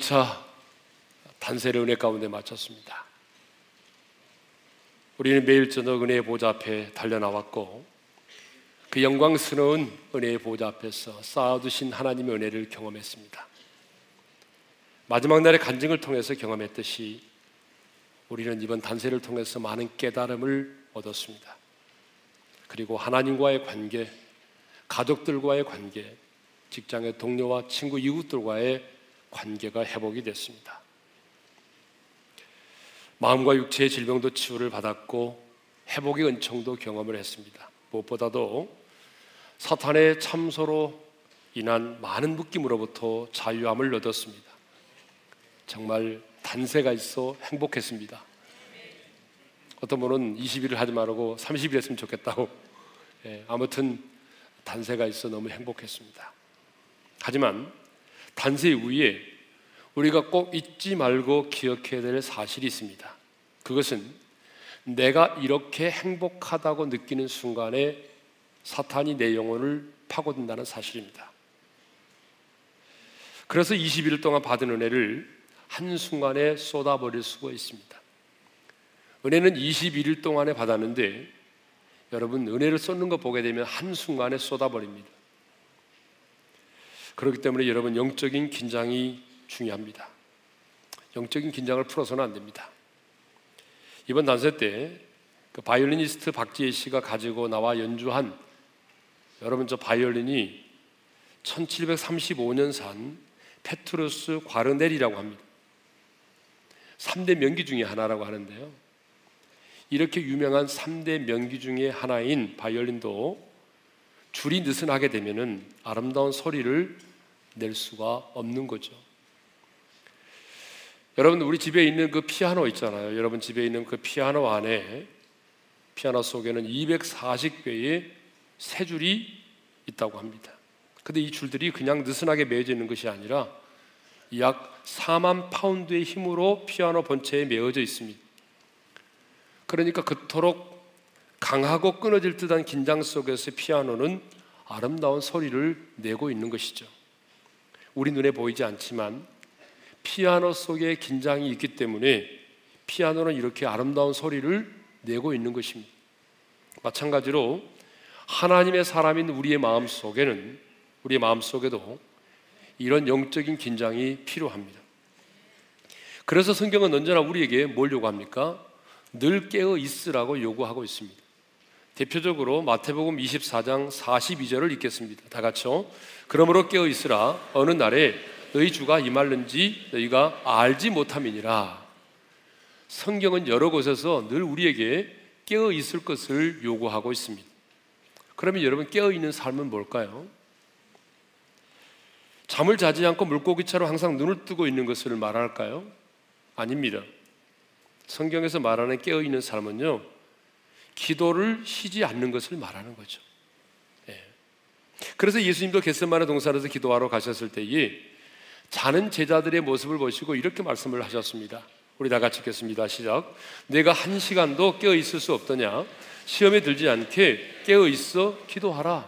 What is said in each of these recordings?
6차 단세를 은혜 가운데 마쳤습니다. 우리는 매일 저녁 은혜의 보좌 앞에 달려나왔고 그 영광스러운 은혜의 보좌 앞에서 쌓아두신 하나님의 은혜를 경험했습니다. 마지막 날의 간증을 통해서 경험했듯이 우리는 이번 단세를 통해서 많은 깨달음을 얻었습니다. 그리고 하나님과의 관계, 가족들과의 관계, 직장의 동료와 친구, 이웃들과의 관계가 회복이 됐습니다. 마음과 육체의 질병도 치유를 받았고 회복의 은총도 경험을 했습니다. 무엇보다도 사탄의 참소로 인한 많은 묶임으로부터 자유함을 얻었습니다. 정말 단세가 있어 행복했습니다. 어떤 분은 20일을 하지 말고 30일 했으면 좋겠다고. 예, 아무튼 단세가 있어 너무 행복했습니다. 하지만 단세 이후에 우리가 꼭 잊지 말고 기억해야 될 사실이 있습니다. 그것은 내가 이렇게 행복하다고 느끼는 순간에 사탄이 내 영혼을 파고든다는 사실입니다. 그래서 21일 동안 받은 은혜를 한순간에 쏟아버릴 수가 있습니다. 은혜는 21일 동안에 받았는데 여러분 은혜를 쏟는 거 보게 되면 한순간에 쏟아버립니다. 그렇기 때문에 여러분 영적인 긴장이 중요합니다. 영적인 긴장을 풀어서는 안 됩니다. 이번 단세 때 그 바이올리니스트 박지혜 씨가 가지고 나와 연주한 여러분 저 바이올린이 1735년산 페트루스 과르네리라고 합니다. 3대 명기 중에 하나라고 하는데요. 이렇게 유명한 3대 명기 중에 하나인 바이올린도 줄이 느슨하게 되면은 아름다운 소리를 낼 수가 없는 거죠. 여러분 우리 집에 있는 그 피아노 있잖아요. 여러분 집에 있는 그 피아노 안에 피아노 속에는 240개의 새 줄이 있다고 합니다. 근데 이 줄들이 그냥 느슨하게 매어져 있는 것이 아니라 약 4만 파운드의 힘으로 피아노 본체에 매어져 있습니다. 그러니까 그토록 강하고 끊어질 듯한 긴장 속에서 피아노는 아름다운 소리를 내고 있는 것이죠. 우리 눈에 보이지 않지만 피아노 속에 긴장이 있기 때문에 피아노는 이렇게 아름다운 소리를 내고 있는 것입니다. 마찬가지로 하나님의 사람인 우리의 마음 속에는 우리의 마음 속에도 이런 영적인 긴장이 필요합니다. 그래서 성경은 언제나 우리에게 뭘 요구합니까? 늘 깨어 있으라고 요구하고 있습니다. 대표적으로 마태복음 24장 42절을 읽겠습니다. 다 같이요. 그러므로 깨어 있으라 어느 날에 너희 주가 임할는지 너희가 알지 못함이니라. 성경은 여러 곳에서 늘 우리에게 깨어 있을 것을 요구하고 있습니다. 그러면 여러분 깨어 있는 삶은 뭘까요? 잠을 자지 않고 물고기처럼 항상 눈을 뜨고 있는 것을 말할까요? 아닙니다. 성경에서 말하는 깨어 있는 삶은요, 기도를 쉬지 않는 것을 말하는 거죠. 예. 그래서 예수님도 겟세마네 동산에서 기도하러 가셨을 때에 자는 제자들의 모습을 보시고 이렇게 말씀을 하셨습니다. 우리 다 같이 읽겠습니다. 시작. 내가 한 시간도 깨어 있을 수 없더냐? 시험에 들지 않게 깨어 있어 기도하라.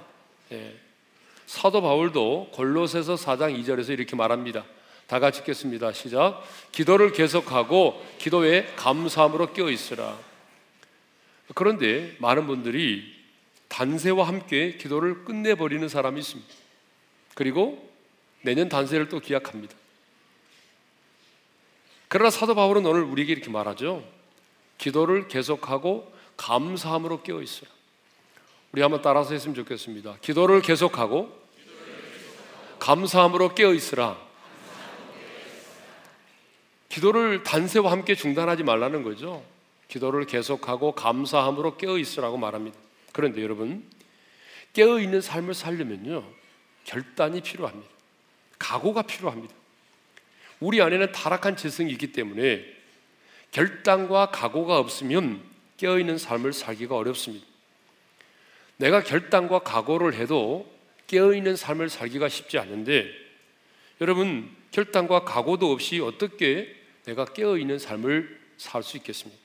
예. 사도 바울도 골로새서 4장 2절에서 이렇게 말합니다. 다 같이 읽겠습니다. 시작. 기도를 계속하고 기도에 감사함으로 깨어 있으라. 그런데 많은 분들이 단세와 함께 기도를 끝내버리는 사람이 있습니다. 그리고 내년 단세를 또 기약합니다. 그러나 사도 바울은 오늘 우리에게 이렇게 말하죠. 기도를 계속하고 감사함으로 깨어 있어라. 우리 한번 따라서 했으면 좋겠습니다. 기도를 계속하고 감사함으로 깨어 있으라. 기도를 단세와 함께 중단하지 말라는 거죠. 기도를 계속하고 감사함으로 깨어 있으라고 말합니다. 그런데 여러분, 깨어 있는 삶을 살려면요, 결단이 필요합니다. 각오가 필요합니다. 우리 안에는 타락한 재성이 있기 때문에 결단과 각오가 없으면 깨어있는 삶을 살기가 어렵습니다. 내가 결단과 각오를 해도 깨어있는 삶을 살기가 쉽지 않은데 여러분 결단과 각오도 없이 어떻게 내가 깨어있는 삶을 살 수 있겠습니까?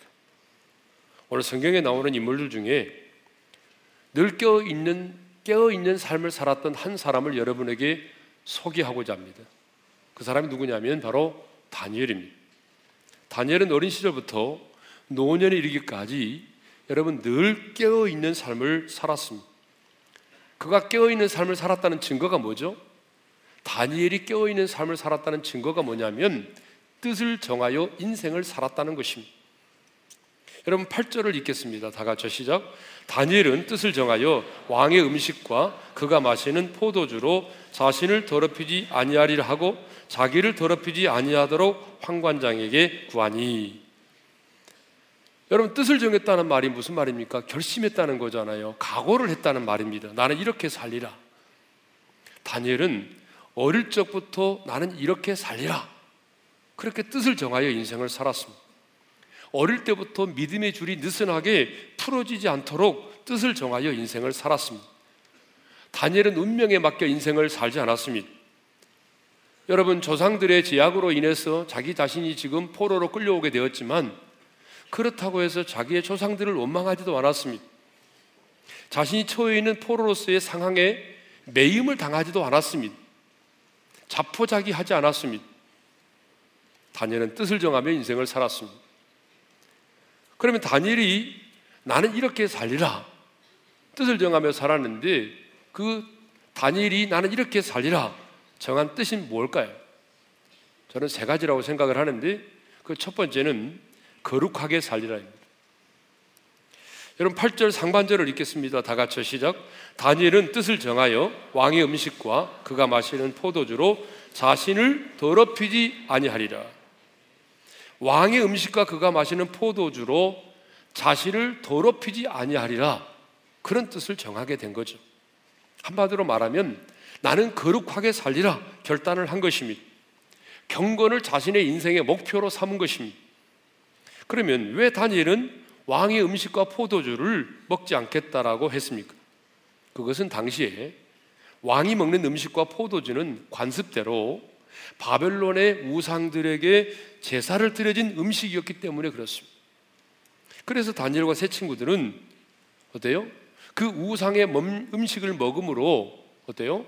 오늘 성경에 나오는 인물들 중에 늘 깨어있는 깨어있는 삶을 살았던 한 사람을 여러분에게 소개하고자 합니다. 그 사람이 누구냐면 바로 다니엘입니다. 다니엘은 어린 시절부터 노년에 이르기까지 여러분 늘 깨어 있는 삶을 살았습니다. 그가 깨어 있는 삶을 살았다는 증거가 뭐죠? 다니엘이 깨어 있는 삶을 살았다는 증거가 뭐냐면 뜻을 정하여 인생을 살았다는 것입니다. 여러분 8절을 읽겠습니다. 다 같이 시작. 다니엘은 뜻을 정하여 왕의 음식과 그가 마시는 포도주로 자신을 더럽히지 아니하리라 하고 자기를 더럽히지 아니하도록 황관장에게 구하니 여러분 뜻을 정했다는 말이 무슨 말입니까? 결심했다는 거잖아요. 각오를 했다는 말입니다. 나는 이렇게 살리라. 다니엘은 어릴 적부터 나는 이렇게 살리라. 그렇게 뜻을 정하여 인생을 살았습니다. 어릴 때부터 믿음의 줄이 느슨하게 풀어지지 않도록 뜻을 정하여 인생을 살았습니다. 다니엘은 운명에 맡겨 인생을 살지 않았습니다. 여러분 조상들의 제약으로 인해서 자기 자신이 지금 포로로 끌려오게 되었지만 그렇다고 해서 자기의 조상들을 원망하지도 않았습니다. 자신이 처해 있는 포로로서의 상황에 매임을 당하지도 않았습니다. 자포자기하지 않았습니다. 다니엘은 뜻을 정하며 인생을 살았습니다. 그러면 다니엘이 나는 이렇게 살리라 뜻을 정하며 살았는데 그 다니엘이 나는 이렇게 살리라 정한 뜻이 뭘까요? 저는 세 가지라고 생각을 하는데 그 첫 번째는 거룩하게 살리라입니다. 여러분 8절 상반절을 읽겠습니다. 다 같이 시작. 다니엘은 뜻을 정하여 왕의 음식과 그가 마시는 포도주로 자신을 더럽히지 아니하리라. 왕의 음식과 그가 마시는 포도주로 자신을 더럽히지 아니하리라. 그런 뜻을 정하게 된 거죠. 한마디로 말하면 나는 거룩하게 살리라 결단을 한 것입니다. 경건을 자신의 인생의 목표로 삼은 것입니다. 그러면 왜 다니엘은 왕의 음식과 포도주를 먹지 않겠다라고 했습니까? 그것은 당시에 왕이 먹는 음식과 포도주는 관습대로 바벨론의 우상들에게 제사를 드려진 음식이었기 때문에 그렇습니다. 그래서 다니엘과 세 친구들은 어때요? 그 우상의 음식을 먹음으로 어때요?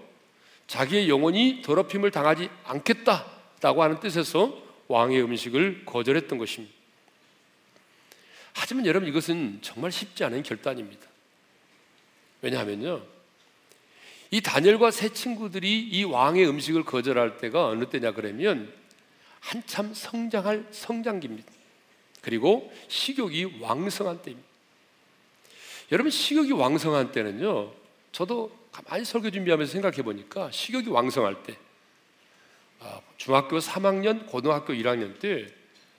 자기의 영혼이 더럽힘을 당하지 않겠다라고 하는 뜻에서 왕의 음식을 거절했던 것입니다. 하지만 여러분 이것은 정말 쉽지 않은 결단입니다. 왜냐하면요. 이 다니엘과 세 친구들이 이 왕의 음식을 거절할 때가 어느 때냐 그러면 한참 성장할 성장기입니다. 그리고 식욕이 왕성한 때입니다. 여러분 식욕이 왕성한 때는요. 저도 가만히 설교 준비하면서 생각해 보니까 식욕이 왕성할 때 아, 중학교 3학년, 고등학교 1학년 때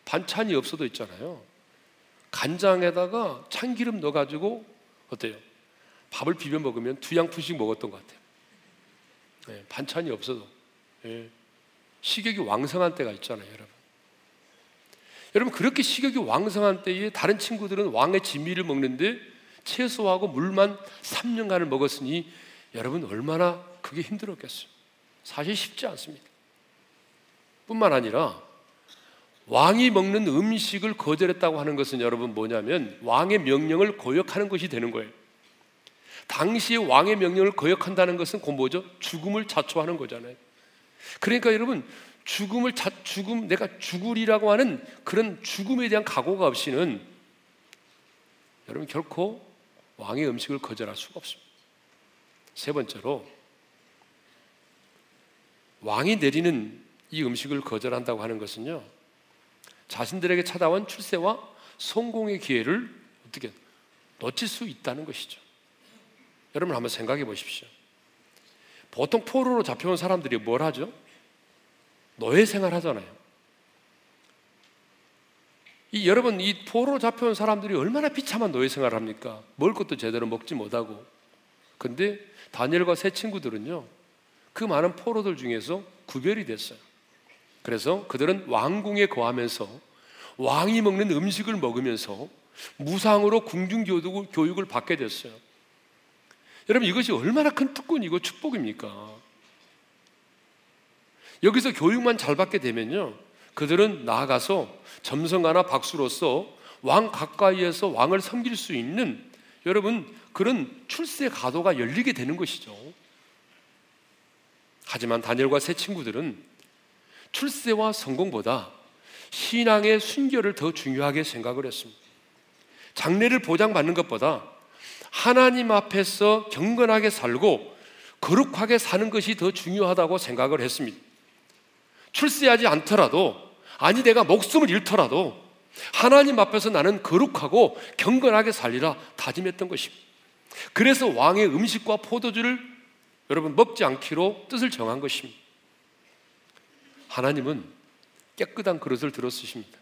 반찬이 없어도 있잖아요. 간장에다가 참기름 넣어가지고 어때요? 밥을 비벼 먹으면 두 양푼씩 먹었던 것 같아요. 네, 반찬이 없어도 네. 식욕이 왕성한 때가 있잖아요, 여러분. 여러분 그렇게 식욕이 왕성한 때에 다른 친구들은 왕의 진미를 먹는데 채소하고 물만 3년간을 먹었으니 여러분 얼마나 그게 힘들었겠어요. 사실 쉽지 않습니다. 뿐만 아니라 왕이 먹는 음식을 거절했다고 하는 것은 여러분 뭐냐면 왕의 명령을 거역하는 것이 되는 거예요. 당시에 왕의 명령을 거역한다는 것은 곧 뭐죠? 죽음을 자초하는 거잖아요. 그러니까 여러분 죽음을 자, 죽음 내가 죽으리라고 하는 그런 죽음에 대한 각오가 없이는 여러분 결코 왕의 음식을 거절할 수가 없습니다. 세 번째로 왕이 내리는 이 음식을 거절한다고 하는 것은요. 자신들에게 찾아온 출세와 성공의 기회를 어떻게 놓칠 수 있다는 것이죠. 여러분 한번 생각해 보십시오. 보통 포로로 잡혀온 사람들이 뭘 하죠? 노예 생활 하잖아요. 이 여러분 이 포로로 잡혀온 사람들이 얼마나 비참한 노예 생활을 합니까? 먹을 것도 제대로 먹지 못하고. 근데 다니엘과 세 친구들은요. 그 많은 포로들 중에서 구별이 됐어요. 그래서 그들은 왕궁에 거하면서 왕이 먹는 음식을 먹으면서 무상으로 궁중 교육을 받게 됐어요. 여러분 이것이 얼마나 큰 특권이고 축복입니까? 여기서 교육만 잘 받게 되면요. 그들은 나아가서 점성가나 박수로서 왕 가까이에서 왕을 섬길 수 있는 여러분 그런 출세 가도가 열리게 되는 것이죠. 하지만 다니엘과 세 친구들은 출세와 성공보다 신앙의 순결을 더 중요하게 생각을 했습니다. 장래를 보장받는 것보다 하나님 앞에서 경건하게 살고 거룩하게 사는 것이 더 중요하다고 생각을 했습니다. 출세하지 않더라도, 아니 내가 목숨을 잃더라도 하나님 앞에서 나는 거룩하고 경건하게 살리라 다짐했던 것입니다. 그래서 왕의 음식과 포도주를 여러분 먹지 않기로 뜻을 정한 것입니다. 하나님은 깨끗한 그릇을 들어 쓰십니다.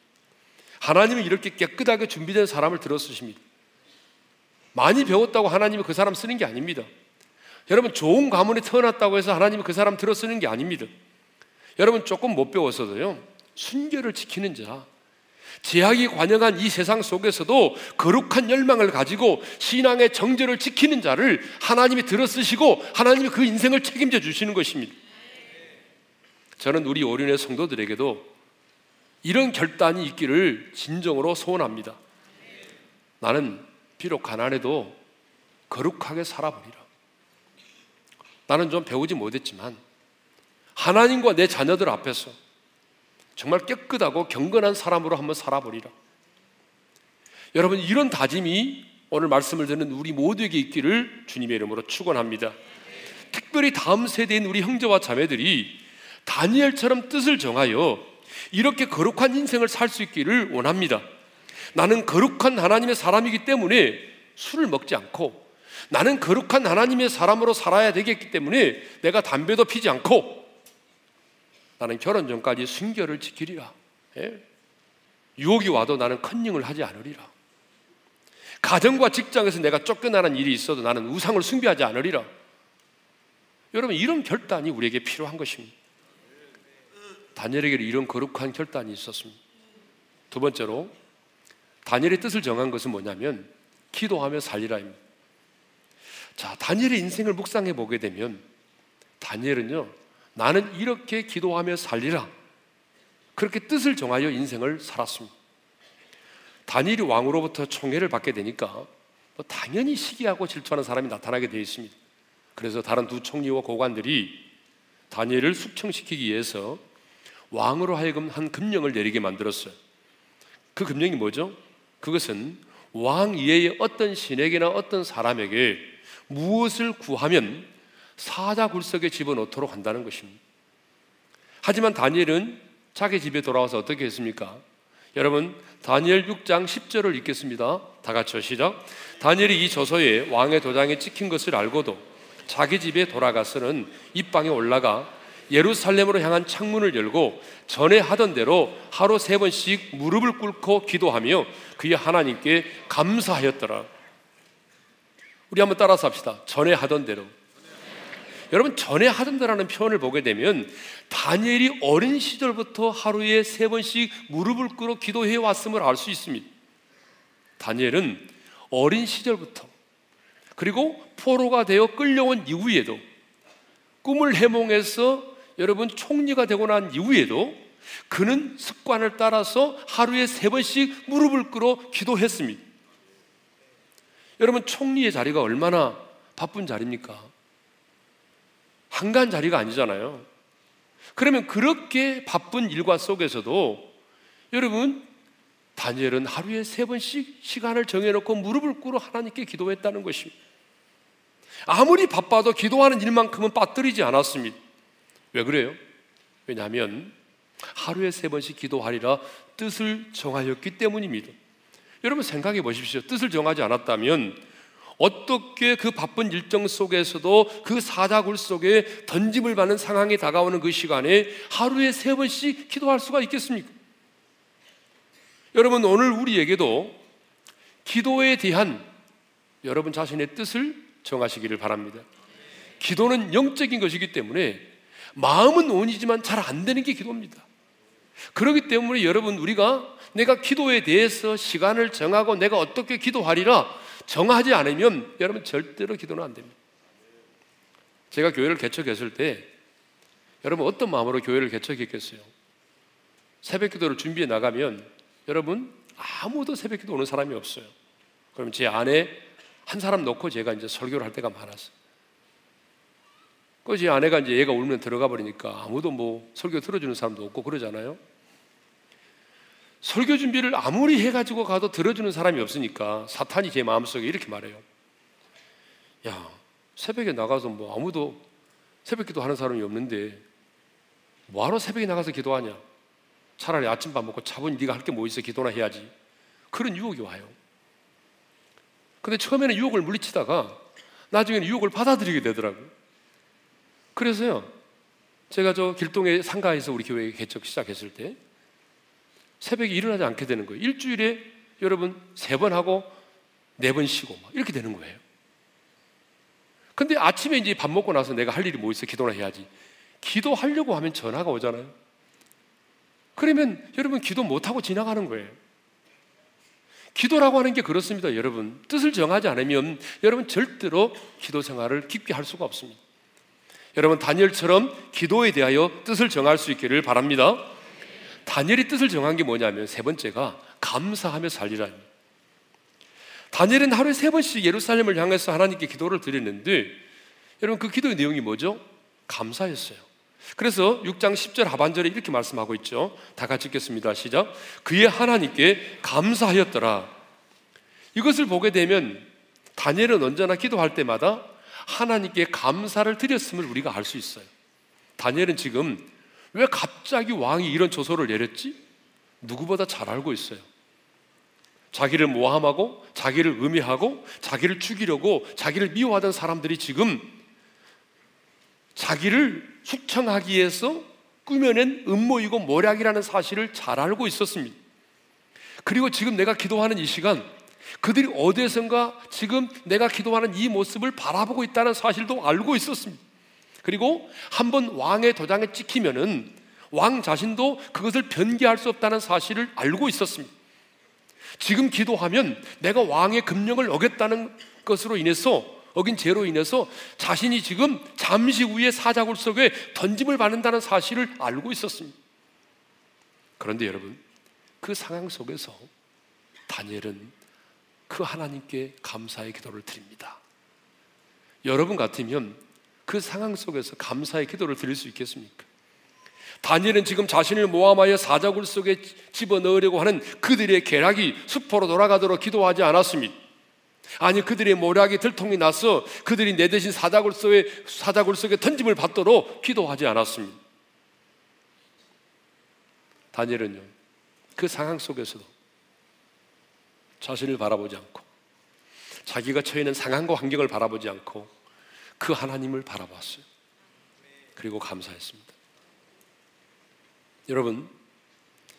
하나님은 이렇게 깨끗하게 준비된 사람을 들어 쓰십니다. 많이 배웠다고 하나님이 그 사람 쓰는 게 아닙니다. 여러분 좋은 가문에 태어났다고 해서 하나님이 그 사람 들어 쓰는 게 아닙니다. 여러분 조금 못 배웠어도요. 순결을 지키는 자, 제약이 관영한 이 세상 속에서도 거룩한 열망을 가지고 신앙의 정절을 지키는 자를 하나님이 들어쓰시고 하나님이 그 인생을 책임져 주시는 것입니다. 저는 우리 오륜의 성도들에게도 이런 결단이 있기를 진정으로 소원합니다. 나는 비록 가난해도 거룩하게 살아보리라. 나는 좀 배우지 못했지만 하나님과 내 자녀들 앞에서 정말 깨끗하고 경건한 사람으로 한번 살아보리라. 여러분 이런 다짐이 오늘 말씀을 듣는 우리 모두에게 있기를 주님의 이름으로 축원합니다. 특별히 다음 세대인 우리 형제와 자매들이 다니엘처럼 뜻을 정하여 이렇게 거룩한 인생을 살 수 있기를 원합니다. 나는 거룩한 하나님의 사람이기 때문에 술을 먹지 않고 나는 거룩한 하나님의 사람으로 살아야 되겠기 때문에 내가 담배도 피지 않고 나는 결혼 전까지 순결을 지키리라. 예? 유혹이 와도 나는 컨닝을 하지 않으리라. 가정과 직장에서 내가 쫓겨나는 일이 있어도 나는 우상을 숭배하지 않으리라. 여러분 이런 결단이 우리에게 필요한 것입니다. 다니엘에게 이런 거룩한 결단이 있었습니다. 두 번째로 다니엘의 뜻을 정한 것은 뭐냐면 기도하며 살리라입니다. 자, 다니엘의 인생을 묵상해 보게 되면 다니엘은요 나는 이렇게 기도하며 살리라. 그렇게 뜻을 정하여 인생을 살았습니다. 다니엘이 왕으로부터 총애를 받게 되니까 뭐 당연히 시기하고 질투하는 사람이 나타나게 되어 있습니다. 그래서 다른 두 총리와 고관들이 다니엘을 숙청시키기 위해서 왕으로 하여금 한 금령을 내리게 만들었어요. 그 금령이 뭐죠? 그것은 왕 이외의 어떤 신에게나 어떤 사람에게 무엇을 구하면 사자 굴석에 집어넣도록 한다는 것입니다. 하지만 다니엘은 자기 집에 돌아와서 어떻게 했습니까? 여러분, 다니엘 6장 10절을 읽겠습니다. 다 같이 시작. 다니엘이 이 저서에 왕의 도장에 찍힌 것을 알고도 자기 집에 돌아가서는 입방에 올라가 예루살렘으로 향한 창문을 열고 전에 하던 대로 하루 세 번씩 무릎을 꿇고 기도하며 그의 하나님께 감사하였더라. 우리 한번 따라서 합시다. 전에 하던 대로. 여러분 전에 하던 데라는 표현을 보게 되면 다니엘이 어린 시절부터 하루에 세 번씩 무릎을 꿇어 기도해 왔음을 알 수 있습니다. 다니엘은 어린 시절부터 그리고 포로가 되어 끌려온 이후에도 꿈을 해몽해서 여러분 총리가 되고 난 이후에도 그는 습관을 따라서 하루에 세 번씩 무릎을 꿇어 기도했습니다. 여러분 총리의 자리가 얼마나 바쁜 자리입니까? 한간 자리가 아니잖아요. 그러면 그렇게 바쁜 일과 속에서도 여러분 다니엘은 하루에 세 번씩 시간을 정해놓고 무릎을 꿇어 하나님께 기도했다는 것입니다. 아무리 바빠도 기도하는 일만큼은 빠뜨리지 않았습니다. 왜 그래요? 왜냐하면 하루에 세 번씩 기도하리라 뜻을 정하였기 때문입니다. 여러분 생각해 보십시오. 뜻을 정하지 않았다면 어떻게 그 바쁜 일정 속에서도 그 사자굴 속에 던짐을 받는 상황이 다가오는 그 시간에 하루에 세 번씩 기도할 수가 있겠습니까? 여러분, 오늘 우리에게도 기도에 대한 여러분 자신의 뜻을 정하시기를 바랍니다. 기도는 영적인 것이기 때문에 마음은 온이지만 잘 안 되는 게 기도입니다. 그렇기 때문에 여러분 우리가 내가 기도에 대해서 시간을 정하고 내가 어떻게 기도하리라 정하지 않으면 여러분 절대로 기도는 안 됩니다. 제가 교회를 개척했을 때 여러분 어떤 마음으로 교회를 개척했겠어요? 새벽 기도를 준비해 나가면 여러분 아무도 새벽 기도 오는 사람이 없어요. 그럼 제 안에 한 사람 놓고 제가 이제 설교를 할 때가 많았어요. 그지 아내가 이제 얘가 울면 들어가 버리니까 아무도 뭐 설교 들어주는 사람도 없고 그러잖아요. 설교 준비를 아무리 해가지고 가도 들어주는 사람이 없으니까 사탄이 제 마음속에 이렇게 말해요. 야, 새벽에 나가서 뭐 아무도 새벽 기도 하는 사람이 없는데 뭐하러 새벽에 나가서 기도하냐? 차라리 아침밥 먹고 차분히 네가 할 게 뭐 있어 기도나 해야지. 그런 유혹이 와요. 근데 처음에는 유혹을 물리치다가 나중에는 유혹을 받아들이게 되더라고요. 그래서요, 제가 저 길동의 상가에서 우리 교회 개척 시작했을 때 새벽에 일어나지 않게 되는 거예요. 일주일에 여러분 세 번 하고 네 번 쉬고 막 이렇게 되는 거예요. 근데 아침에 이제 밥 먹고 나서 내가 할 일이 뭐 있어? 기도나 해야지. 기도하려고 하면 전화가 오잖아요. 그러면 여러분 기도 못하고 지나가는 거예요. 기도라고 하는 게 그렇습니다, 여러분. 뜻을 정하지 않으면 여러분 절대로 기도 생활을 깊게 할 수가 없습니다. 여러분, 다니엘처럼 기도에 대하여 뜻을 정할 수 있기를 바랍니다. 다니엘이 뜻을 정한 게 뭐냐면 세 번째가 감사하며 살리라. 다니엘은 하루에 세 번씩 예루살렘을 향해서 하나님께 기도를 드렸는데 여러분 그 기도의 내용이 뭐죠? 감사였어요. 그래서 6장 10절 하반절에 이렇게 말씀하고 있죠. 다 같이 읽겠습니다. 시작. 그의 하나님께 감사하였더라. 이것을 보게 되면 다니엘은 언제나 기도할 때마다 하나님께 감사를 드렸음을 우리가 알 수 있어요. 다니엘은 지금 왜 갑자기 왕이 이런 조서를 내렸지? 누구보다 잘 알고 있어요. 자기를 모함하고 자기를 음해하고 자기를 죽이려고 자기를 미워하던 사람들이 지금 자기를 숙청하기 위해서 꾸며낸 음모이고 모략이라는 사실을 잘 알고 있었습니다. 그리고 지금 내가 기도하는 이 시간, 그들이 어디에선가 지금 내가 기도하는 이 모습을 바라보고 있다는 사실도 알고 있었습니다. 그리고 한 번 왕의 도장에 찍히면은 왕 자신도 그것을 변개할 수 없다는 사실을 알고 있었습니다. 지금 기도하면 내가 왕의 금령을 어겼다는 것으로 인해서 어긴 죄로 인해서 자신이 지금 잠시 후에 사자굴 속에 던짐을 받는다는 사실을 알고 있었습니다. 그런데 여러분, 그 상황 속에서 다니엘은 그 하나님께 감사의 기도를 드립니다. 여러분 같으면 그 상황 속에서 감사의 기도를 드릴 수 있겠습니까? 다니엘은 지금 자신을 모함하여 사자굴 속에 집어넣으려고 하는 그들의 계략이 수포로 돌아가도록 기도하지 않았습니다. 아니 그들의 모략이 들통이 나서 그들이 내 대신 사자굴 속에 사자굴 속에 던짐을 받도록 기도하지 않았습니다. 다니엘은요 그 상황 속에서도 자신을 바라보지 않고 자기가 처해 있는 상황과 환경을 바라보지 않고 그 하나님을 바라봤어요. 그리고 감사했습니다. 여러분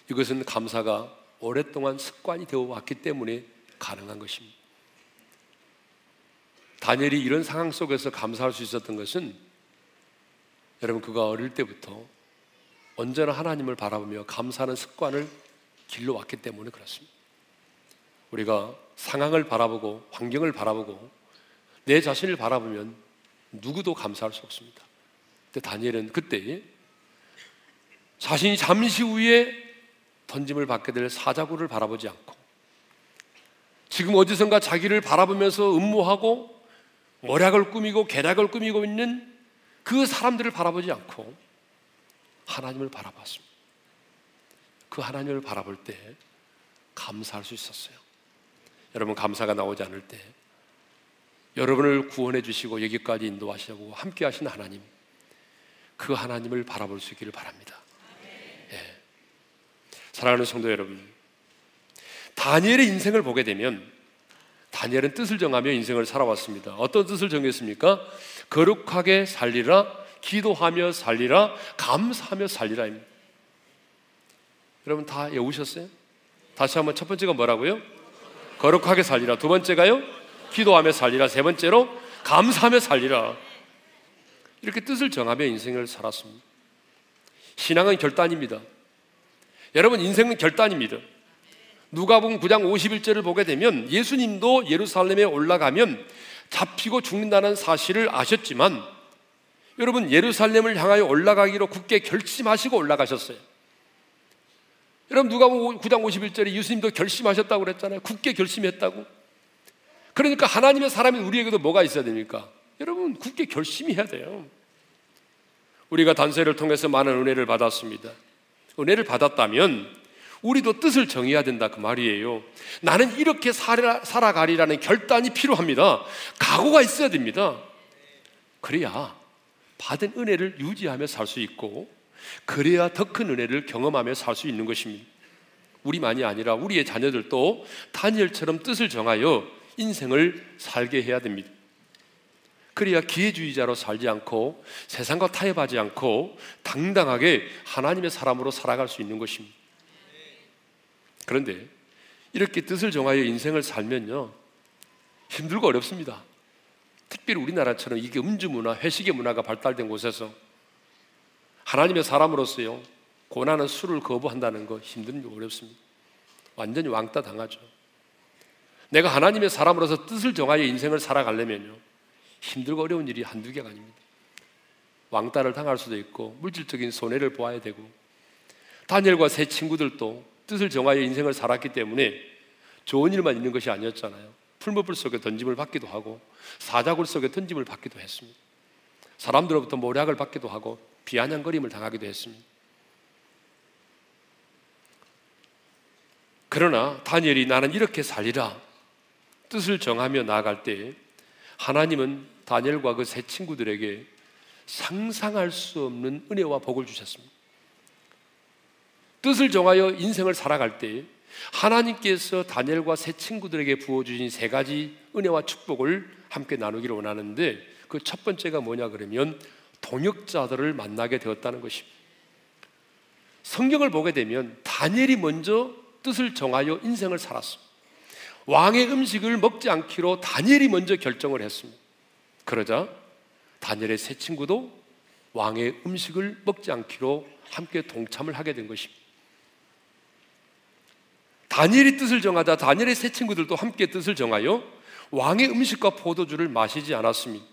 이것은 감사가 오랫동안 습관이 되어 왔기 때문에 가능한 것입니다. 다니엘이 이런 상황 속에서 감사할 수 있었던 것은 여러분 그가 어릴 때부터 언제나 하나님을 바라보며 감사하는 습관을 길러왔기 때문에 그렇습니다. 우리가 상황을 바라보고 환경을 바라보고 내 자신을 바라보면 누구도 감사할 수 없습니다. 근데 다니엘은 그때 자신이 잠시 후에 던짐을 받게 될 사자구를 바라보지 않고 지금 어디선가 자기를 바라보면서 음모하고 모략을 꾸미고 계략을 꾸미고 있는 그 사람들을 바라보지 않고 하나님을 바라봤습니다. 그 하나님을 바라볼 때 감사할 수 있었어요. 여러분 감사가 나오지 않을 때 여러분을 구원해 주시고 여기까지 인도하시고 함께 하신 하나님 그 하나님을 바라볼 수 있기를 바랍니다. 예. 사랑하는 성도 여러분 다니엘의 인생을 보게 되면 다니엘은 뜻을 정하며 인생을 살아왔습니다. 어떤 뜻을 정했습니까? 거룩하게 살리라, 기도하며 살리라, 감사하며 살리라입니다. 여러분 다 외우셨어요? 다시 한번 첫 번째가 뭐라고요? 거룩하게 살리라. 두 번째가요? 기도하며 살리라. 세 번째로 감사하며 살리라. 이렇게 뜻을 정하며 인생을 살았습니다. 신앙은 결단입니다. 여러분 인생은 결단입니다. 누가복음 9장 51절을 보게 되면 예수님도 예루살렘에 올라가면 잡히고 죽는다는 사실을 아셨지만 여러분 예루살렘을 향하여 올라가기로 굳게 결심하시고 올라가셨어요. 여러분 누가복음 9장 51절에 예수님도 결심하셨다고 그랬잖아요. 굳게 결심했다고. 그러니까 하나님의 사람인 우리에게도 뭐가 있어야 됩니까? 여러분 굳게 결심해야 돼요. 우리가 단세를 통해서 많은 은혜를 받았습니다. 은혜를 받았다면 우리도 뜻을 정해야 된다 그 말이에요. 나는 이렇게 살아, 살아가리라는 결단이 필요합니다. 각오가 있어야 됩니다. 그래야 받은 은혜를 유지하며 살 수 있고 그래야 더 큰 은혜를 경험하며 살 수 있는 것입니다. 우리만이 아니라 우리의 자녀들도 다니엘처럼 뜻을 정하여 인생을 살게 해야 됩니다. 그래야 기회주의자로 살지 않고 세상과 타협하지 않고 당당하게 하나님의 사람으로 살아갈 수 있는 것입니다. 그런데 이렇게 뜻을 정하여 인생을 살면요 힘들고 어렵습니다. 특별히 우리나라처럼 이게 음주 문화, 회식의 문화가 발달된 곳에서 하나님의 사람으로서요 고난은 술을 거부한다는 거 힘든 어렵습니다. 완전히 왕따 당하죠. 내가 하나님의 사람으로서 뜻을 정하여 인생을 살아가려면요 힘들고 어려운 일이 한두 개가 아닙니다. 왕따를 당할 수도 있고 물질적인 손해를 보아야 되고 다니엘과 세 친구들도 뜻을 정하여 인생을 살았기 때문에 좋은 일만 있는 것이 아니었잖아요. 풀무불 속에 던짐을 받기도 하고 사자굴 속에 던짐을 받기도 했습니다. 사람들로부터 모략을 받기도 하고 비아냥거림을 당하기도 했습니다. 그러나 다니엘이 나는 이렇게 살리라 뜻을 정하며 나아갈 때 하나님은 다니엘과 그 세 친구들에게 상상할 수 없는 은혜와 복을 주셨습니다. 뜻을 정하여 인생을 살아갈 때 하나님께서 다니엘과 세 친구들에게 부어주신 세 가지 은혜와 축복을 함께 나누기를 원하는데 그 첫 번째가 뭐냐 그러면 동역자들을 만나게 되었다는 것입니다. 성경을 보게 되면 다니엘이 먼저 뜻을 정하여 인생을 살았습니다. 왕의 음식을 먹지 않기로 다니엘이 먼저 결정을 했습니다. 그러자 다니엘의 세 친구도 왕의 음식을 먹지 않기로 함께 동참을 하게 된 것입니다. 다니엘이 뜻을 정하자 다니엘의 세 친구들도 함께 뜻을 정하여 왕의 음식과 포도주를 마시지 않았습니다.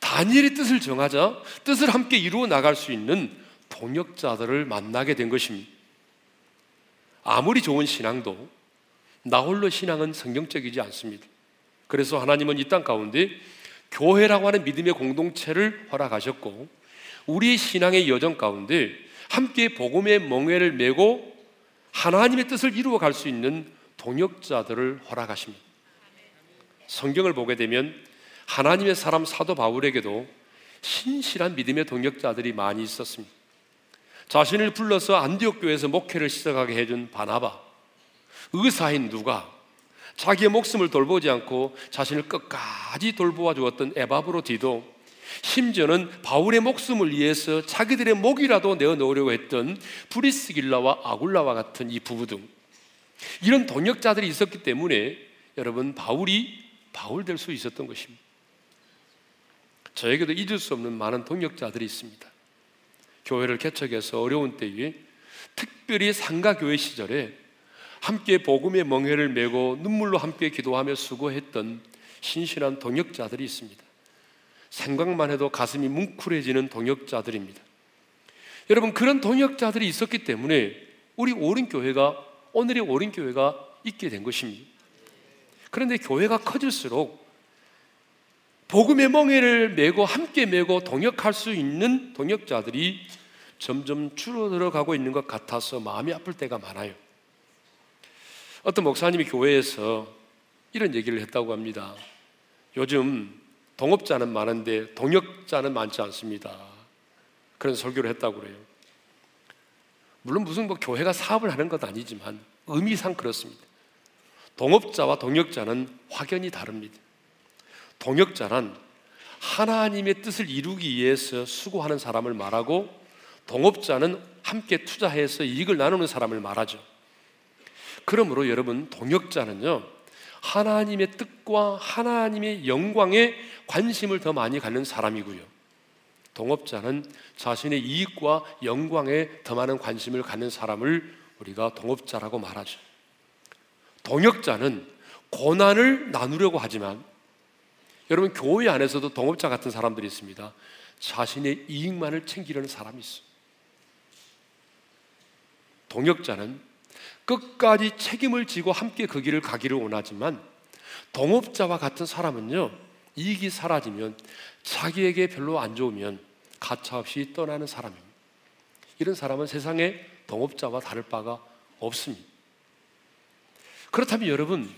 다니엘이 뜻을 정하자 뜻을 함께 이루어 나갈 수 있는 동역자들을 만나게 된 것입니다. 아무리 좋은 신앙도 나홀로 신앙은 성경적이지 않습니다. 그래서 하나님은 이 땅 가운데 교회라고 하는 믿음의 공동체를 허락하셨고 우리의 신앙의 여정 가운데 함께 복음의 멍에를 메고 하나님의 뜻을 이루어 갈 수 있는 동역자들을 허락하십니다. 성경을 보게 되면 하나님의 사람 사도 바울에게도 신실한 믿음의 동역자들이 많이 있었습니다. 자신을 불러서 안디옥 교회에서 목회를 시작하게 해준 바나바, 의사인 누가 자기의 목숨을 돌보지 않고 자신을 끝까지 돌보아 주었던 에바브로디도 심지어는 바울의 목숨을 위해서 자기들의 목이라도 내어 놓으려고 했던 브리스길라와 아굴라와 같은 이 부부 등 이런 동역자들이 있었기 때문에 여러분 바울이 바울 될 수 있었던 것입니다. 저에게도 잊을 수 없는 많은 동역자들이 있습니다. 교회를 개척해서 어려운 때에 특별히 상가교회 시절에 함께 복음의 멍해를 메고 눈물로 함께 기도하며 수고했던 신실한 동역자들이 있습니다. 생각만 해도 가슴이 뭉클해지는 동역자들입니다. 여러분 그런 동역자들이 있었기 때문에 우리 오린 교회가 오늘의 오린 교회가 있게 된 것입니다. 그런데 교회가 커질수록 복음의 멍해를 메고 함께 메고 동역할 수 있는 동역자들이 점점 줄어들어 가고 있는 것 같아서 마음이 아플 때가 많아요. 어떤 목사님이 교회에서 이런 얘기를 했다고 합니다. 요즘 동업자는 많은데 동역자는 많지 않습니다. 그런 설교를 했다고 그래요. 물론 무슨 뭐 교회가 사업을 하는 것 아니지만 의미상 그렇습니다. 동업자와 동역자는 확연히 다릅니다. 동역자는 하나님의 뜻을 이루기 위해서 수고하는 사람을 말하고 동업자는 함께 투자해서 이익을 나누는 사람을 말하죠. 그러므로 여러분 동역자는요 하나님의 뜻과 하나님의 영광에 관심을 더 많이 갖는 사람이고요. 동업자는 자신의 이익과 영광에 더 많은 관심을 갖는 사람을 우리가 동업자라고 말하죠. 동역자는 고난을 나누려고 하지만 여러분 교회 안에서도 동업자 같은 사람들이 있습니다. 자신의 이익만을 챙기려는 사람이 있어. 동역자는 끝까지 책임을 지고 함께 그 길을 가기를 원하지만 동업자와 같은 사람은요 이익이 사라지면 자기에게 별로 안 좋으면 가차없이 떠나는 사람입니다. 이런 사람은 세상의 동업자와 다를 바가 없습니다. 그렇다면 여러분,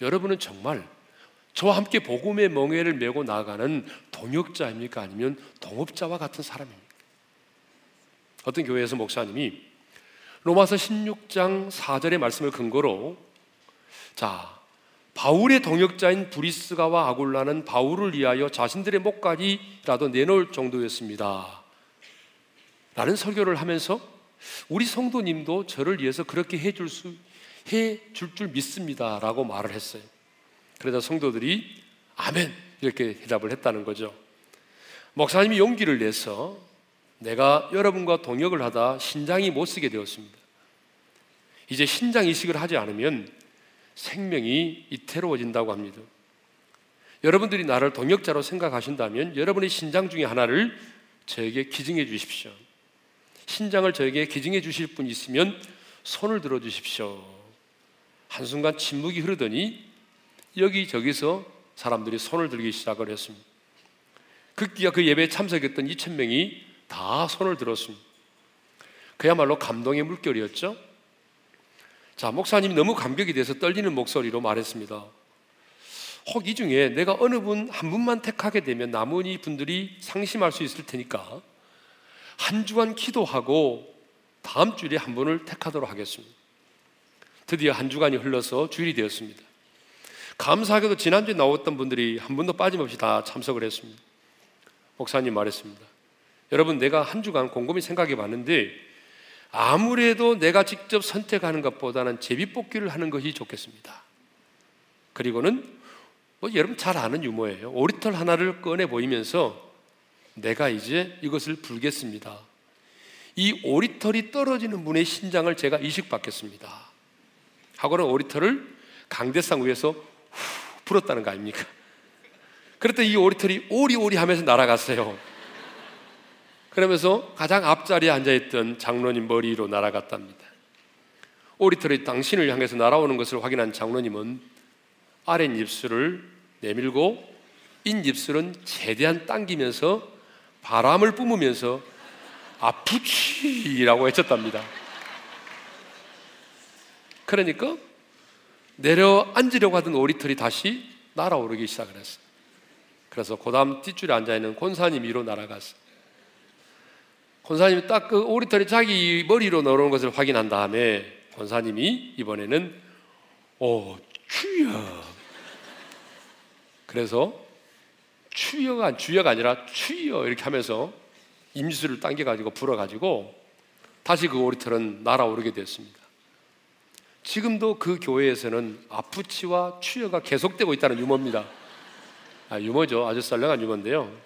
여러분은 정말 저와 함께 복음의 멍에를 메고 나가는 동역자입니까? 아니면 동업자와 같은 사람입니까? 어떤 교회에서 목사님이 로마서 16장 4절의 말씀을 근거로 자, 바울의 동역자인 브리스가와 아굴라는 바울을 위하여 자신들의 목까지라도 내놓을 정도였습니다. 라는 설교를 하면서 우리 성도님도 저를 위해서 그렇게 해줄 수, 해줄 줄 믿습니다. 라고 말을 했어요. 그러자 성도들이 아멘! 이렇게 대답을 했다는 거죠. 목사님이 용기를 내서 내가 여러분과 동역을 하다 신장이 못 쓰게 되었습니다. 이제 신장 이식을 하지 않으면 생명이 이태로워진다고 합니다. 여러분들이 나를 동역자로 생각하신다면 여러분의 신장 중에 하나를 저에게 기증해 주십시오. 신장을 저에게 기증해 주실 분 있으면 손을 들어 주십시오. 한순간 침묵이 흐르더니 여기저기서 사람들이 손을 들기 시작을 했습니다. 극기가 그 예배에 참석했던 2천 명이 다 손을 들었습니다. 그야말로 감동의 물결이었죠. 자, 목사님이 너무 감격이 돼서 떨리는 목소리로 말했습니다. 혹 이 중에 내가 어느 분 한 분만 택하게 되면 나머지 분들이 상심할 수 있을 테니까 한 주간 기도하고 다음 주일에 한 분을 택하도록 하겠습니다. 드디어 한 주간이 흘러서 주일이 되었습니다. 감사하게도 지난주에 나왔던 분들이 한 분도 빠짐없이 다 참석을 했습니다. 목사님 말했습니다. 여러분, 내가 한 주간 곰곰이 생각해 봤는데 아무래도 내가 직접 선택하는 것보다는 제비뽑기를 하는 것이 좋겠습니다. 그리고는 뭐 여러분 잘 아는 유머예요. 오리털 하나를 꺼내 보이면서 내가 이제 이것을 불겠습니다. 이 오리털이 떨어지는 분의 신장을 제가 이식받겠습니다. 하고는 오리털을 강대상 위에서 후 불었다는 거 아닙니까? 그랬더니 이 오리털이 오리오리 하면서 날아갔어요. 그러면서 가장 앞자리에 앉아있던 장로님 머리로 날아갔답니다. 오리털이 당신을 향해서 날아오는 것을 확인한 장로님은 아랫입술을 내밀고 인입술은 최대한 당기면서 바람을 뿜으면서 아프치라고 외쳤답니다. 그러니까 내려앉으려고 하던 오리털이 다시 날아오르기 시작을 했어요. 그래서 그 다음 뒷줄에 앉아있는 곤사님 위로 날아갔어요. 권사님이 딱 그 오리털이 자기 머리로 넣어놓은 것을 확인한 다음에 권사님이 이번에는 오 주여 그래서 추여가 주여가 아니라 추여 이렇게 하면서 임수를 당겨가지고 불어가지고 다시 그 오리털은 날아오르게 됐습니다. 지금도 그 교회에서는 아프치와 추여가 계속되고 있다는 유머입니다. 아, 유머죠. 아주 썰렁한 유머인데요.